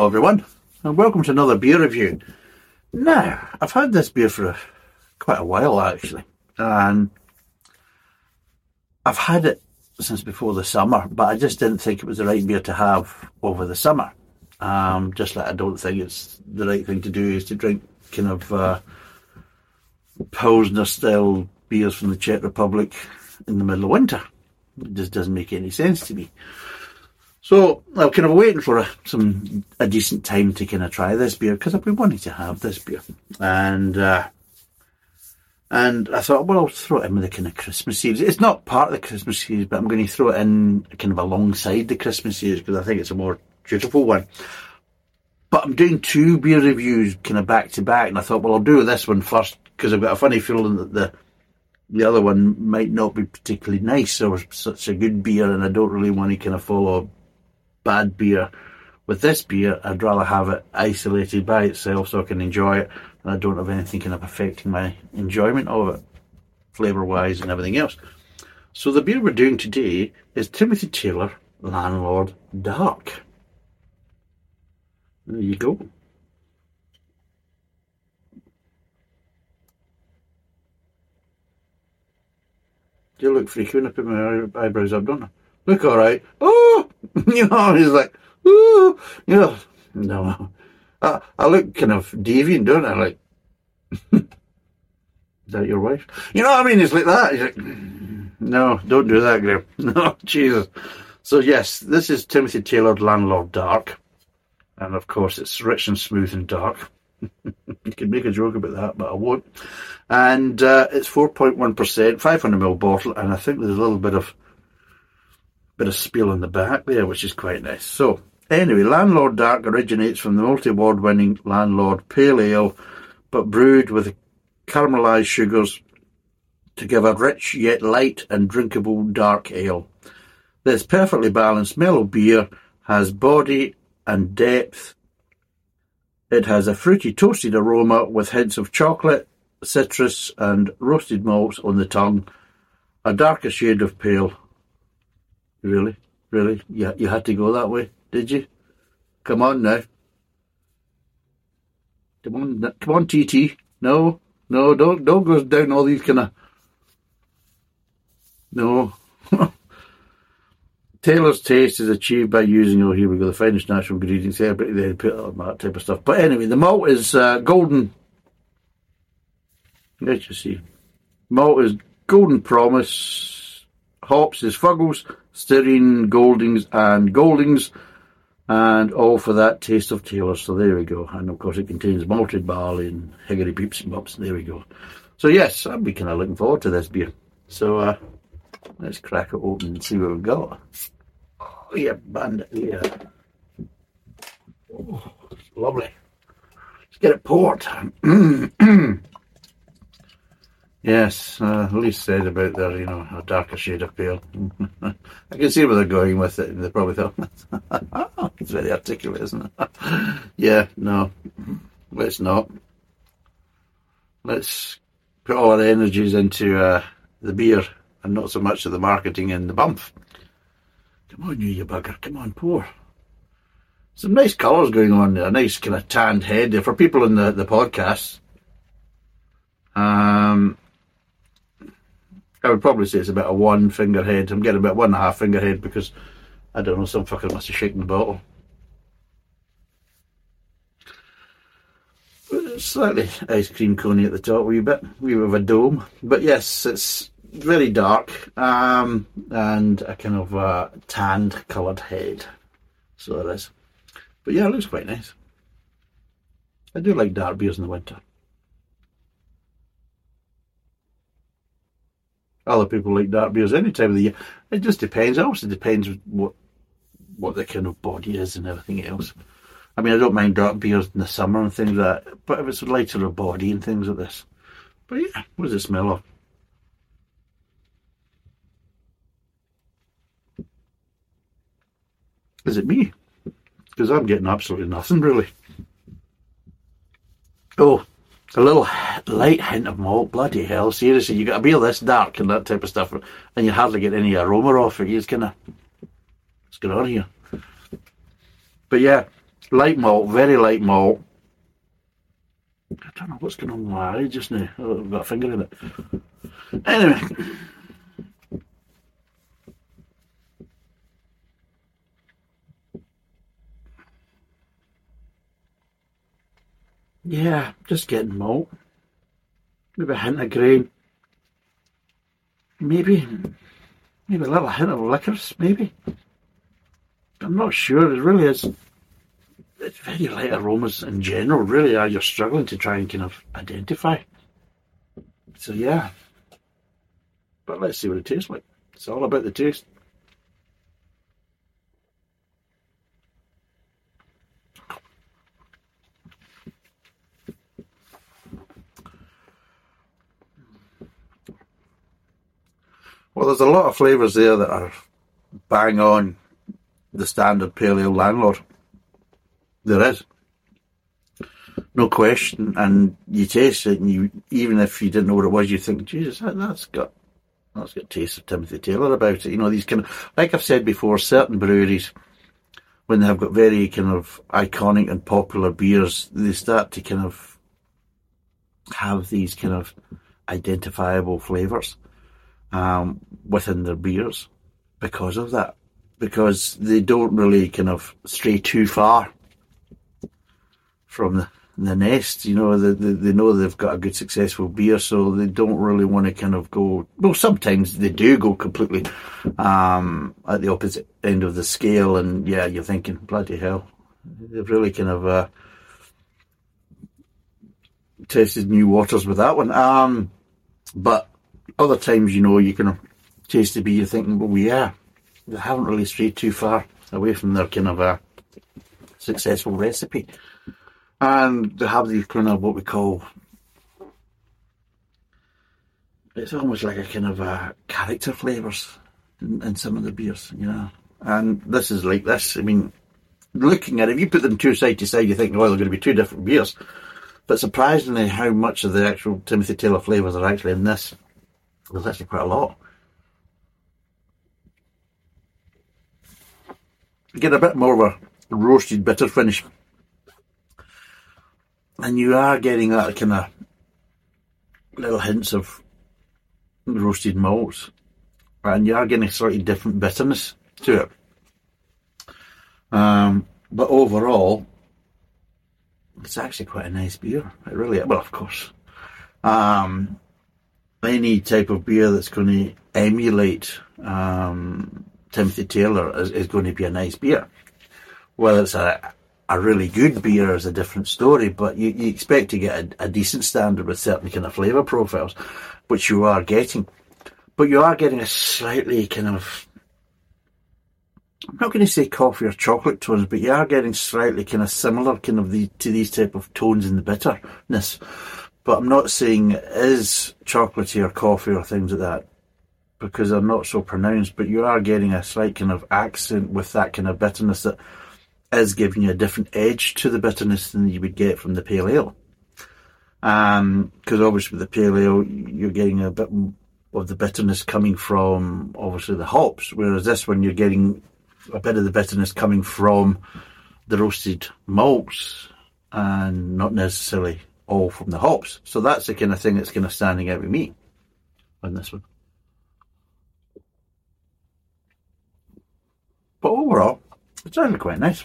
Hello, everyone, and welcome to another beer review. Now, I've had this beer for a, quite a while actually, and I've had it since before the summer, but I just didn't think it was the right beer to have over the summer. Um, just like I don't think it's the right thing to do is to drink kind of uh, Pilsner style beers from the Czech Republic in the middle of winter. It just doesn't make any sense to me. So I'm kind of waiting for a, some a decent time to kind of try this beer because I've been wanting to have this beer, and uh, and I thought, well, I'll throw it in with the kind of Christmas series. It's not part of the Christmas series, but I'm going to throw it in kind of alongside the Christmas series because I think it's a more dutiful one. But I'm doing two beer reviews kind of back to back, and I thought, well, I'll do this one first because I've got a funny feeling that the the other one might not be particularly nice or such a good beer, and I don't really want to kind of follow bad beer. With this beer, I'd rather have it isolated by itself so I can enjoy it, and I don't have anything kind of affecting my enjoyment of it, flavour wise and everything else. So the beer we're doing today is Timothy Taylor Landlord Dark. There you go. You look freaky when I put my eyebrows up, don't I? Look alright. Oh! you know, he's like, ooh! You know, no. I, I look kind of deviant, don't I? Like, is that your wife? You know what I mean? It's like that. He's like, no, don't do that, Graham. No, Jesus. So, yes, this is Timothy Taylor Landlord Dark. And of course, it's rich and smooth and dark. you could make a joke about that, but I won't. And uh, it's 4.1%, 500ml bottle, and I think there's a little bit of bit of spiel on the back there, which is quite nice. So, anyway, Landlord Dark originates from the multi-award winning Landlord Pale Ale, but brewed with caramelized sugars to give a rich yet light and drinkable dark ale. This perfectly balanced mellow beer has body and depth. It has a fruity toasted aroma with hints of chocolate, citrus and roasted malts on the tongue, a darker shade of pale. Really? Really? You, you had to go that way, did you? Come on now. Come on, come on, TT. No, no, don't, don't go down all these kind of. No. Taylor's taste is achieved by using, oh, here we go, the finest natural ingredients there, but they put on that type of stuff. But anyway, the malt is uh, golden. Let's just see. Malt is golden promise. Hops is Fuggles, Styrian, Goldings, and Goldings. And all for that taste of Taylor. So there we go. And of course, it contains malted barley and hickory peeps and bops. There we go. So yes, I'll be kind of looking forward to this beer. So uh, let's crack it open and see what we've got. Oh, yeah, bandit. Yeah. Oh, lovely. Let's get it poured. yes, uh, least said about their, you know, a darker shade of pale. I can see where they're going with it. They probably thought, it's very articulate, isn't it? yeah, no, let's not. Let's put all our energies into uh, the beer and not so much of the marketing and the bump. Come on, you, you bugger. Come on, pour. Some nice colours going on there. A nice kind of tanned head there for people in the, the podcast. Um, I would probably say it's about a one finger head. I'm getting about one and a half finger head because I don't know, some fucker must have shaken the bottle. Slightly ice cream coney at the top, wee bit, wee bit of a dome. But yes, it's very dark um, and a kind of uh, tanned coloured head. So it is. But yeah, it looks quite nice. I do like dark beers in the winter. Other people like dark beers any time of the year. It just depends. It also depends what what the kind of body is and everything else. I mean, I don't mind dark beers in the summer and things like that, but if it's lighter of body and things like this. But yeah, what does it smell of? Is it me? Because I'm getting absolutely nothing, really. Oh, a little light hint of malt. Bloody hell, seriously, you got a beer this dark and that type of stuff, and you hardly get any aroma off it. Just kind of, let's get on here. But yeah, light malt, very light malt. I don't know what's going on with my eye just now. Oh, I've got a finger in it. Anyway. Yeah, just getting malt. Maybe a hint of grain. Maybe, maybe a little hint of liquors, maybe. I'm not sure. It really is. It's very light aromas in general, really, are you're struggling to try and kind of identify. So, yeah. But let's see what it tastes like. It's all about the taste. Well, there's a lot of flavours there that are bang on the standard pale ale landlord. There is. No question. And you taste it and you even if you didn't know what it was, you think, Jesus, that, has got that's got taste of Timothy Taylor about it. You know, these kind of like I've said before, certain breweries when they have got very kind of iconic and popular beers, they start to kind of have these kind of identifiable flavours um, within their beers because of that. Because they don't really kind of stray too far from the, the nest. You know, they, they, they know they've got a good successful beer, so they don't really want to kind of go. Well, sometimes they do go completely um, at the opposite end of the scale, and yeah, you're thinking, bloody hell, they've really kind of uh, tested new waters with that one. Um, but other times, you know, you can taste the beer you're thinking, well, yeah, they haven't really strayed too far away from their kind of a successful recipe. And they have these kind of what we call, it's almost like a kind of a character flavours in, in some of the beers, you know. And this is like this. I mean, looking at it, if you put them two side to side, you think, oh, they're going to be two different beers. But surprisingly, how much of the actual Timothy Taylor flavours are actually in this. There's actually quite a lot. Get a bit more of a roasted bitter finish. And you are getting that kind of little hints of roasted malts. And you are getting a slightly different bitterness to it. Um, but overall, it's actually quite a nice beer. It really, well, of course. Um, any type of beer that's going to emulate um, Timothy Taylor is, is, going to be a nice beer. Whether it's a, a really good beer is a different story, but you, you expect to get a, a, decent standard with certain kind of flavour profiles, which you are getting. But you are getting a slightly kind of, I'm not going to say coffee or chocolate tones, but you are getting slightly kind of similar kind of the, to these type of tones in the bitterness but I'm not saying it is chocolatey or coffee or things like that because they're not so pronounced, but you are getting a slight kind of accent with that kind of bitterness that is giving you a different edge to the bitterness than you would get from the pale ale. Because um, obviously with the pale ale, you're getting a bit of the bitterness coming from obviously the hops, whereas this one you're getting a bit of the bitterness coming from the roasted malts and not necessarily all from the hops. So that's the kind of thing that's kind of standing out with me on this one. But overall, it's actually quite nice.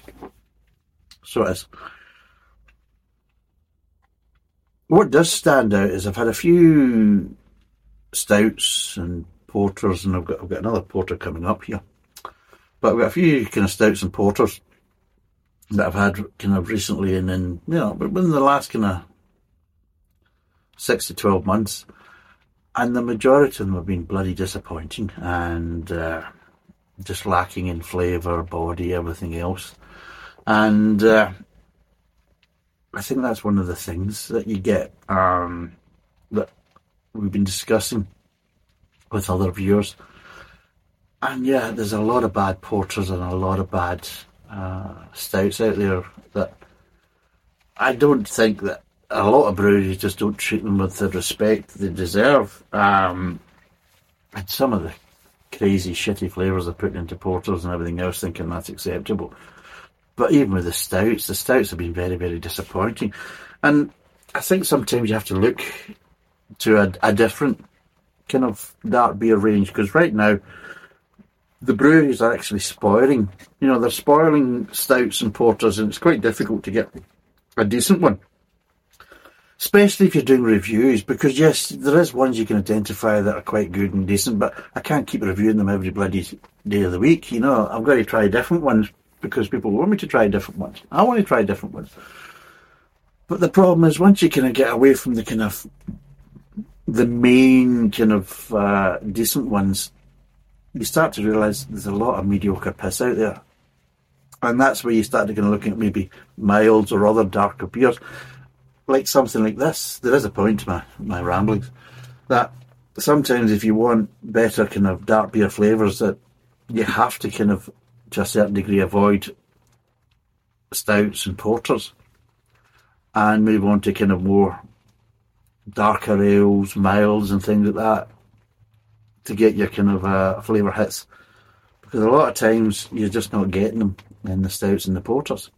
So it is. What does stand out is I've had a few stouts and porters, and I've got I've got another porter coming up here. But I've got a few kind of stouts and porters that I've had kind of recently, and then you know, but within the last kind of six to 12 months. And the majority of them have been bloody disappointing and uh, just lacking in flavour, body, everything else. And uh, I think that's one of the things that you get um, that we've been discussing with other viewers. And yeah, there's a lot of bad porters and a lot of bad uh, stouts out there that I don't think that a lot of breweries just don't treat them with the respect they deserve. Um, and some of the crazy, shitty flavours they're putting into porters and everything else, thinking that's acceptable. But even with the stouts, the stouts have been very, very disappointing. And I think sometimes you have to look to a, a different kind of dark beer range because right now the breweries are actually spoiling. You know, they're spoiling stouts and porters, and it's quite difficult to get a decent one. Especially if you're doing reviews, because yes, there is ones you can identify that are quite good and decent, but I can't keep reviewing them every bloody day of the week. You know, I'm going to try different ones because people want me to try different ones. I want to try different ones. But the problem is, once you kind of get away from the kind of the main kind of uh, decent ones, you start to realise there's a lot of mediocre piss out there. And that's where you start to kind of looking at maybe milds or other darker beers. Like something like this. There is a point to my, my ramblings. That sometimes if you want better kind of dark beer flavours that you have to kind of to a certain degree avoid stouts and porters and move on to kind of more darker ales, milds and things like that to get your kind of uh, flavour hits. Because a lot of times you're just not getting them in the stouts and the porters.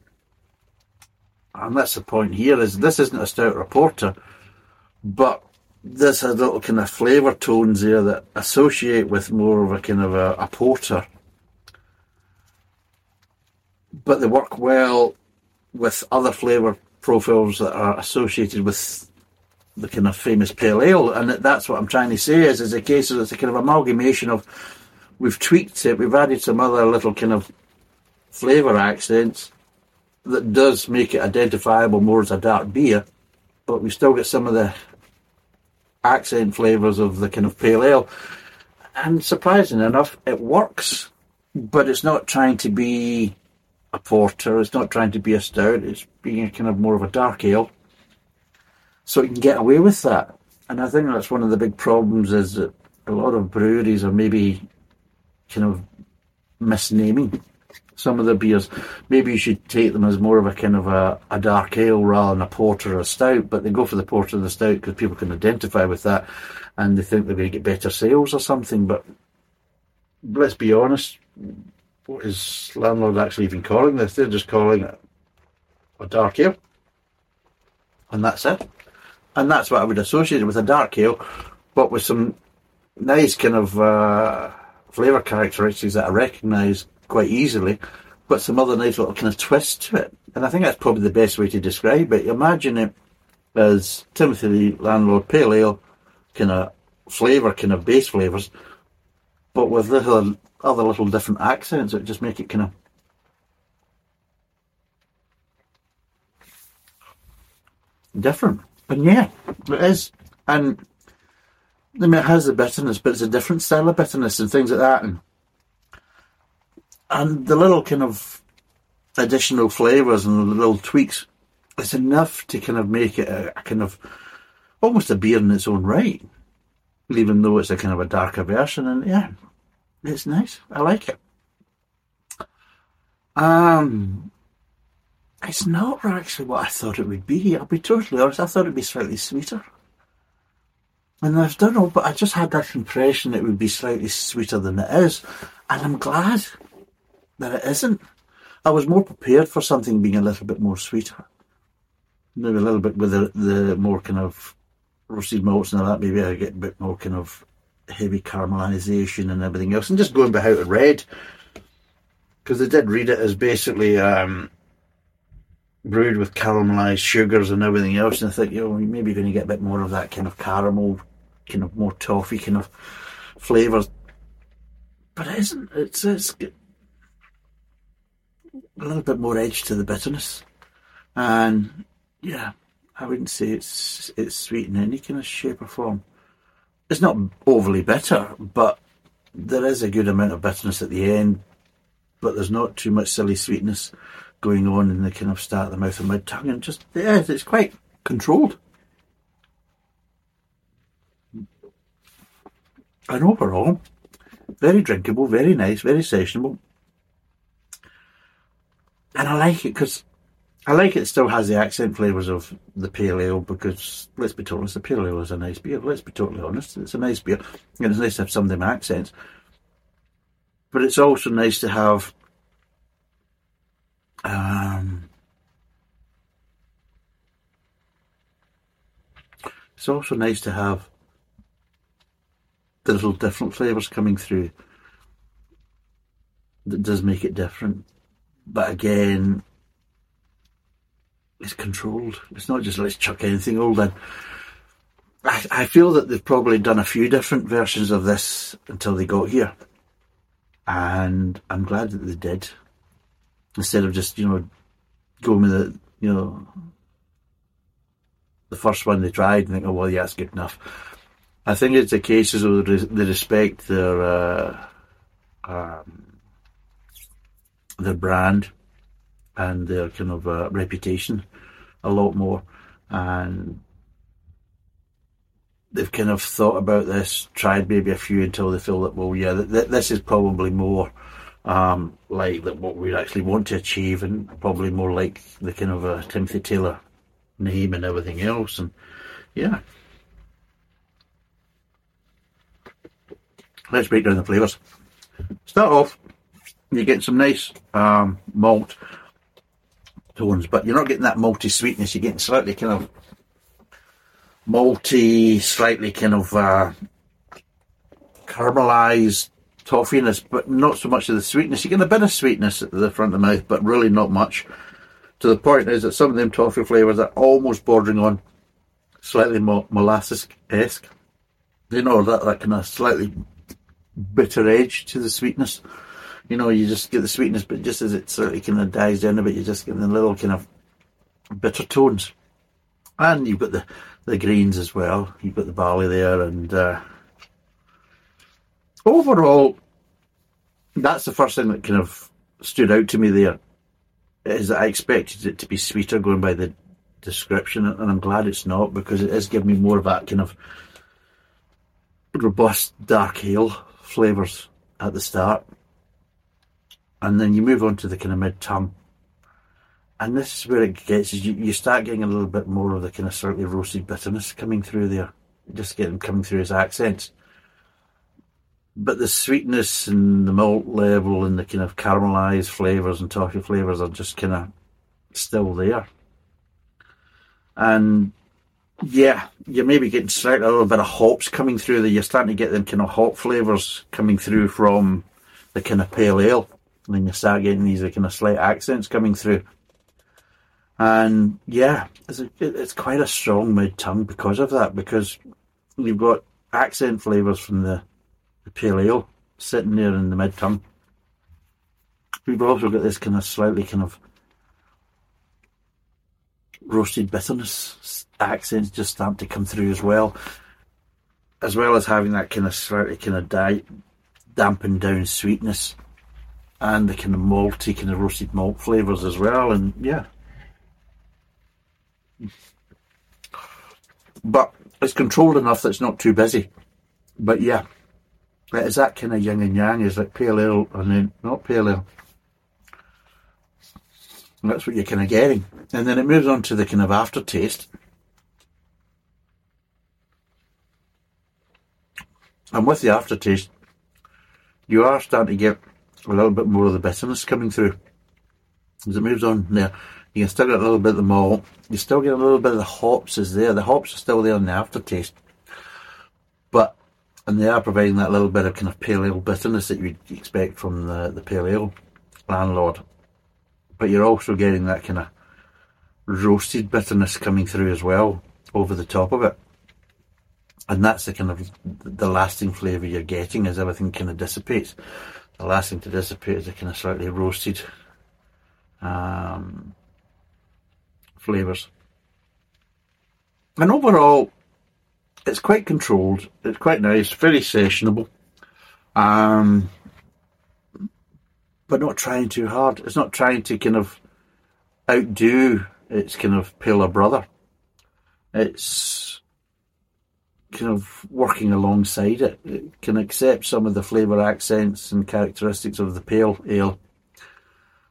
And that's the point here is this isn't a stout or a porter, but this has little kind of flavour tones there that associate with more of a kind of a, a porter. But they work well with other flavour profiles that are associated with the kind of famous pale ale, and that's what I'm trying to say is, is a case of it's a kind of amalgamation of we've tweaked it, we've added some other little kind of flavour accents that does make it identifiable more as a dark beer, but we still get some of the accent flavours of the kind of pale ale. And surprising enough, it works, but it's not trying to be a porter, it's not trying to be a stout, it's being kind of more of a dark ale so you can get away with that. And I think that's one of the big problems is that a lot of breweries are maybe kind of misnaming some of the beers. Maybe you should take them as more of a kind of a, a dark ale rather than a porter or a stout, but they go for the porter or the stout because people can identify with that and they think they're going to get better sales or something. But let's be honest, what is landlord actually even calling this? They're just calling it a dark ale. And that's it and that's what I would associate it with a dark ale, but with some nice kind of uh, flavour characteristics that I recognise quite easily, but some other nice little kind of twist to it. And I think that's probably the best way to describe it. Imagine it as Timothy the Landlord Pale Ale, kind of flavour, kind of base flavours, but with little other little different accents that just make it kind of different. And yeah, it is. And I mean, it has the bitterness, but it's a different style of bitterness and things like that. And, and the little kind of additional flavours and the little tweaks is enough to kind of make it a, a, kind of almost a beer in its own right, even though it's a kind of a darker version. And yeah, it's nice. I like it. Um, it's not actually what I thought it would be. I'll be totally honest. I thought it'd be slightly sweeter. And I don't know, but I just had that impression it would be slightly sweeter than it is. And I'm glad that it isn't. I was more prepared for something being a little bit more sweeter. Maybe a little bit with the, the more kind of roasted malts and all that. Maybe I get a bit more kind of heavy caramelization and everything else. And just going by how it read. Because they did read it as basically um, brewed with caramelized sugars and everything else. And I think, you know, maybe you're going to get a bit more of that kind of caramel, kind of more toffee kind of flavours. But it isn't. It's, it's a little bit more edge to the bitterness. And yeah, I wouldn't say it's it's sweet in any kind of shape or form. It's not overly bitter, but there is a good amount of bitterness at the end, but there's not too much silly sweetness going on in the kind of start of the mouth and mid tongue, and just yeah, it's quite controlled. And overall, very drinkable, very nice, very sessionable. And I like it because I like it still has the accent flavours of the pale ale because, let's be totally honest, the pale ale is a nice beer. Let's be totally honest, it's a nice beer. And it's nice to have some of them accents. But it's also nice to have Um, it's also nice to have the little different flavours coming through. That does make it different, but again, it's controlled. It's not just let's chuck anything old in. I, I feel that they've probably done a few different versions of this until they got here. And I'm glad that they did. Instead of just, you know, going with the, you know, the first one they tried and think, oh, well, yeah, that's good enough. I think it's a case of they respect their, uh, um, their brand and their kind of uh, reputation a lot more. And they've kind of thought about this, tried maybe a few until they feel that, well, yeah, th- th- this is probably more um, like that what we actually want to achieve, and probably more like the kind of uh, Timothy Taylor name and everything else. And yeah, let's break down the flavours. Start off, you get some nice um, malt tones, but you're not getting that malty sweetness. You're getting slightly kind of malty, slightly kind of uh, caramelized toffiness, but not so much of the sweetness. You get a bit of sweetness at the front of the mouth, but really not much. To the point is that some of them toffee flavours are almost bordering on slightly mo- molasses-esque. You know, that, that kind of slightly bitter edge to the sweetness. You know, you just get the sweetness, but just as it slightly kind of dies down a bit, you just get the little kind of bitter tones. And you've got the, the greens as well. You've got the barley there, and uh, overall, that's the first thing that kind of stood out to me there. Is that I expected it to be sweeter going by the description, and I'm glad it's not because it is giving me more of that kind of robust dark ale flavours at the start. And then you move on to the kind of mid tongue and this is where it gets you, you start getting a little bit more of the kind of slightly roasted bitterness coming through there just getting coming through as accents. But the sweetness and the malt level and the kind of caramelized flavors and toffee flavors are just kind of still there. And yeah you're maybe getting slightly a little bit of hops coming through there. You're starting to get them kind of hop flavors coming through from the kind of pale ale and then you start getting these uh, kind of slight accents coming through and yeah, it's, a, it's quite a strong mid tongue because of that, because you've got accent flavours from the, the pale ale sitting there in the mid tongue. We've also got this kind of slightly kind of roasted bitterness accents just starting to come through as well, as well as having that kind of slightly kind of di- dampened down sweetness and the kind of malty kind of roasted malt flavours as well. And yeah, but it's controlled enough that it's not too busy. But yeah, it's that kind of yin and yang. Is like pale ale and then not pale ale. That's what you're kind of getting, and then it moves on to the kind of aftertaste. And with the aftertaste, you are starting to get a little bit more of the bitterness coming through as it moves on there. You can still get a little bit of the malt. You still get a little bit of the hops is there. The hops are still there in the aftertaste. But, and they are providing that little bit of kind of pale ale bitterness that you'd expect from the, the pale ale landlord. But you're also getting that kind of roasted bitterness coming through as well over the top of it. And that's the kind of the lasting flavour you're getting as everything kind of dissipates. The last thing to dissipate is the kind of slightly roasted um, flavours. And overall, it's quite controlled. It's quite nice, very sessionable, um, but not trying too hard. It's not trying to kind of outdo its kind of paler brother. It's kind of working alongside it. It can accept some of the flavour accents and characteristics of the pale ale,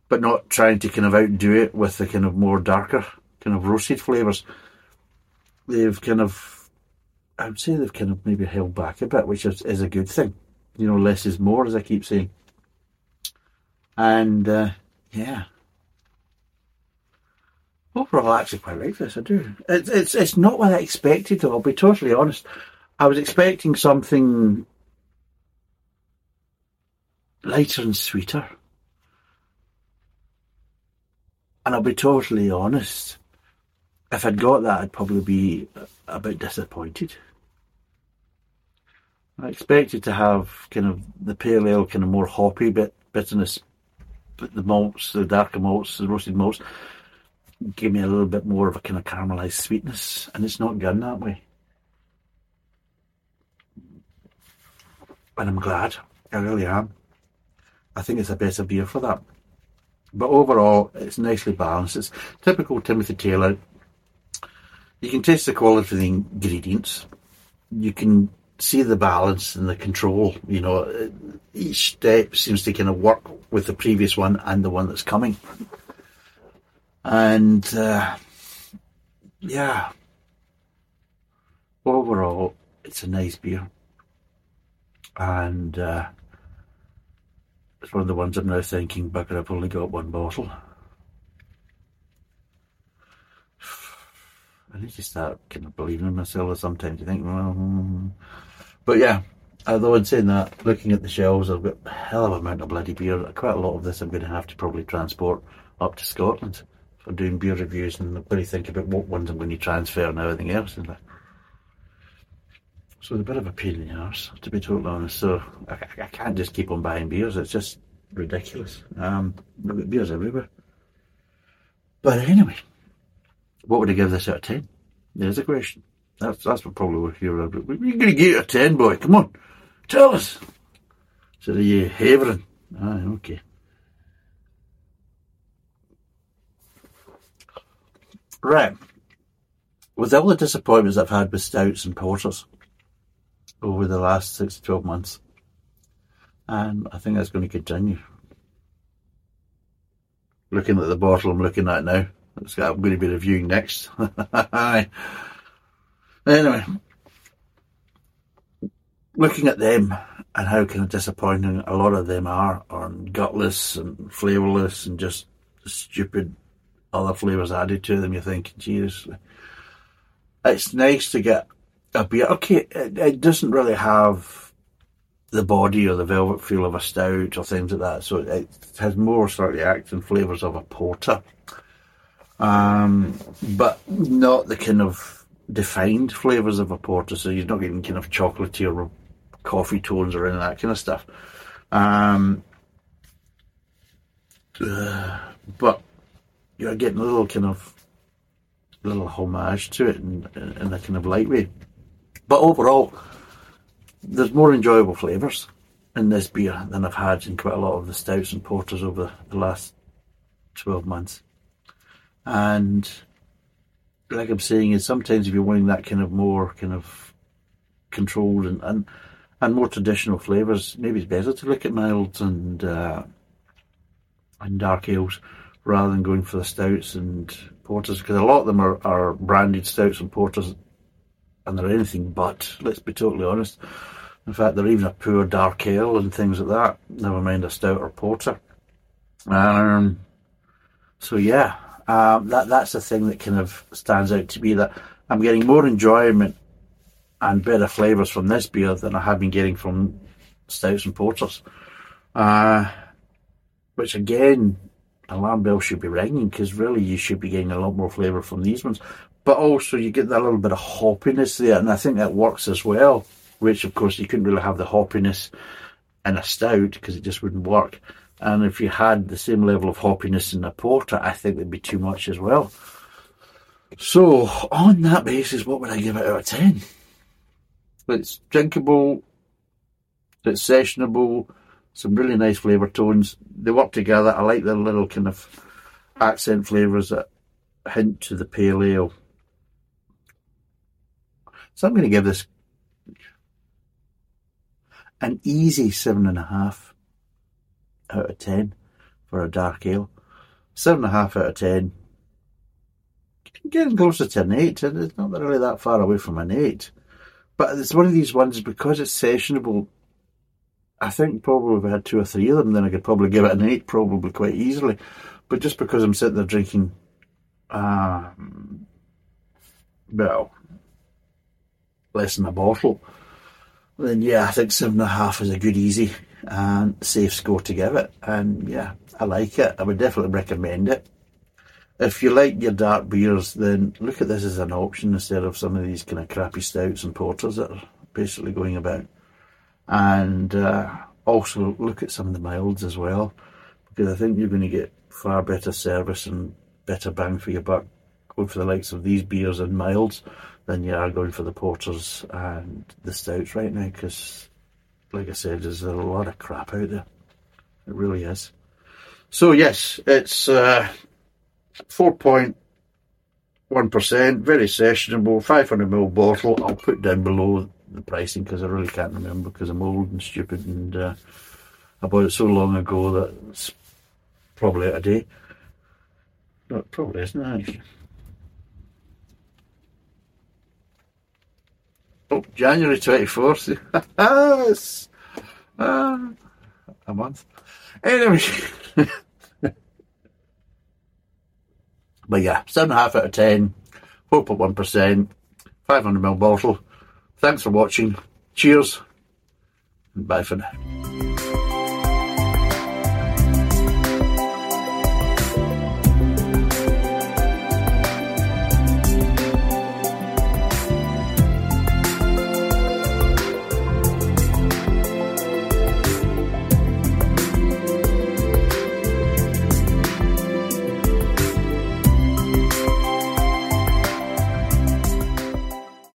but not trying to kind of outdo it with the kind of more darker kind of roasted flavours, they've kind of, I would say they've kind of maybe held back a bit, which is, is a good thing. You know, less is more, as I keep saying. And uh, yeah, overall, I actually quite like this. I do. It's it's it's not what I expected. Though I'll be totally honest. I was expecting something lighter and sweeter, and I'll be totally honest. If I'd got that, I'd probably be a bit disappointed. I expected to have kind of the pale ale, kind of more hoppy bit bitterness, but the malts, the darker malts, the roasted malts, give me a little bit more of a kind of caramelized sweetness, and it's not gone that way. And I'm glad. I really am. I think it's a better beer for that. But overall, it's nicely balanced. It's typical Timothy Taylor. You can taste the quality of the ingredients. You can see the balance and the control. You know, each step seems to kind of work with the previous one and the one that's coming. And uh, yeah, overall, it's a nice beer, and uh, it's one of the ones I'm now thinking, bugger, I've only got one bottle. I need to start kind of believing in myself sometimes. You think, well, hmm. but yeah. Although in saying that, looking at the shelves, I've got a hell of a amount of bloody beer. Quite a lot of this I'm going to have to probably transport up to Scotland for doing beer reviews and i'm really think about what ones I'm going to transfer and everything else. And So it's a bit of a pain in the arse, to be totally honest. So I, I can't just keep on buying beers. It's just ridiculous. Um, beers everywhere. But anyway, what would I give this out of 10? There's a question. That's that's what probably we're here about. We're going to give it a 10, boy. Come on. Tell us. So are you havering? Ah, okay. Right. With all the disappointments I've had with stouts and porters over the last six to 12 months, and I think that's going to continue. Looking at the bottle I'm looking at now, that's I'm going to be reviewing next. anyway, looking at them and how kind of disappointing a lot of them are, on gutless and flavourless and just stupid other flavours added to them, you think, Jesus, it's nice to get a beer. Okay, it, it, doesn't really have the body or the velvet feel of a stout or things like that, so it has more slightly acting flavours of a porter, um, but not the kind of defined flavours of a porter. So you're not getting kind of chocolatey or coffee tones or any of that kind of stuff. Um, uh, but you're getting a little kind of little homage to it in, in a kind of light way. But overall, there's more enjoyable flavours in this beer than I've had in quite a lot of the stouts and porters over the last 12 months. And like I'm saying, is sometimes if you're wanting that kind of more kind of controlled and and, and more traditional flavours, maybe it's better to look at milds and uh, and dark ales rather than going for the stouts and porters because a lot of them are, are branded stouts and porters and they're anything but, let's be totally honest. In fact, they're even a poor dark ale and things like that, never mind a stout or porter. Um, so yeah, um, that that's the thing that kind of stands out to me that I'm getting more enjoyment and better flavours from this beer than I have been getting from stouts and porters. Uh, which again alarm bell should be ringing because really you should be getting a lot more flavour from these ones. But also you get that little bit of hoppiness there, and I think that works as well. Which of course you couldn't really have the hoppiness in a stout because it just wouldn't work. And if you had the same level of hoppiness in a porter, I think it'd be too much as well. So on that basis, what would I give it out of ten? It's drinkable, it's sessionable, some really nice flavour tones. They work together. I like the little kind of accent flavours that hint to the pale ale. So I'm going to give this an easy seven and a half out of ten for a dark ale. Seven and a half out of ten. Getting closer to an eight, and it's not really that far away from an eight. But it's one of these ones because it's sessionable I think probably if I had two or three of them, then I could probably give it an eight, probably quite easily. But just because I'm sitting there drinking um, well, less than a bottle, then yeah, I think seven and a half is a good easy and safe score to give it. And yeah, I like it. I would definitely recommend it. If you like your dark beers, then look at this as an option instead of some of these kind of crappy stouts and porters that are basically going about. And uh, also look at some of the milds as well, because I think you're going to get far better service and better bang for your buck going for the likes of these beers and milds than you are going for the porters and the stouts right now, because like I said, there's a lot of crap out there. It really is. So yes, it's uh, 4.1%, very sessionable, 500ml bottle. I'll put down below the pricing because I really can't remember because I'm old and stupid and uh, I bought it so long ago that it's probably out of date. No, it probably isn't actually. Oh, January 24th. yes. Uh, a month. Anyway. but yeah, 7.5 out of 10, 4.1%, 500ml bottle. Thanks for watching. Cheers. And bye for now.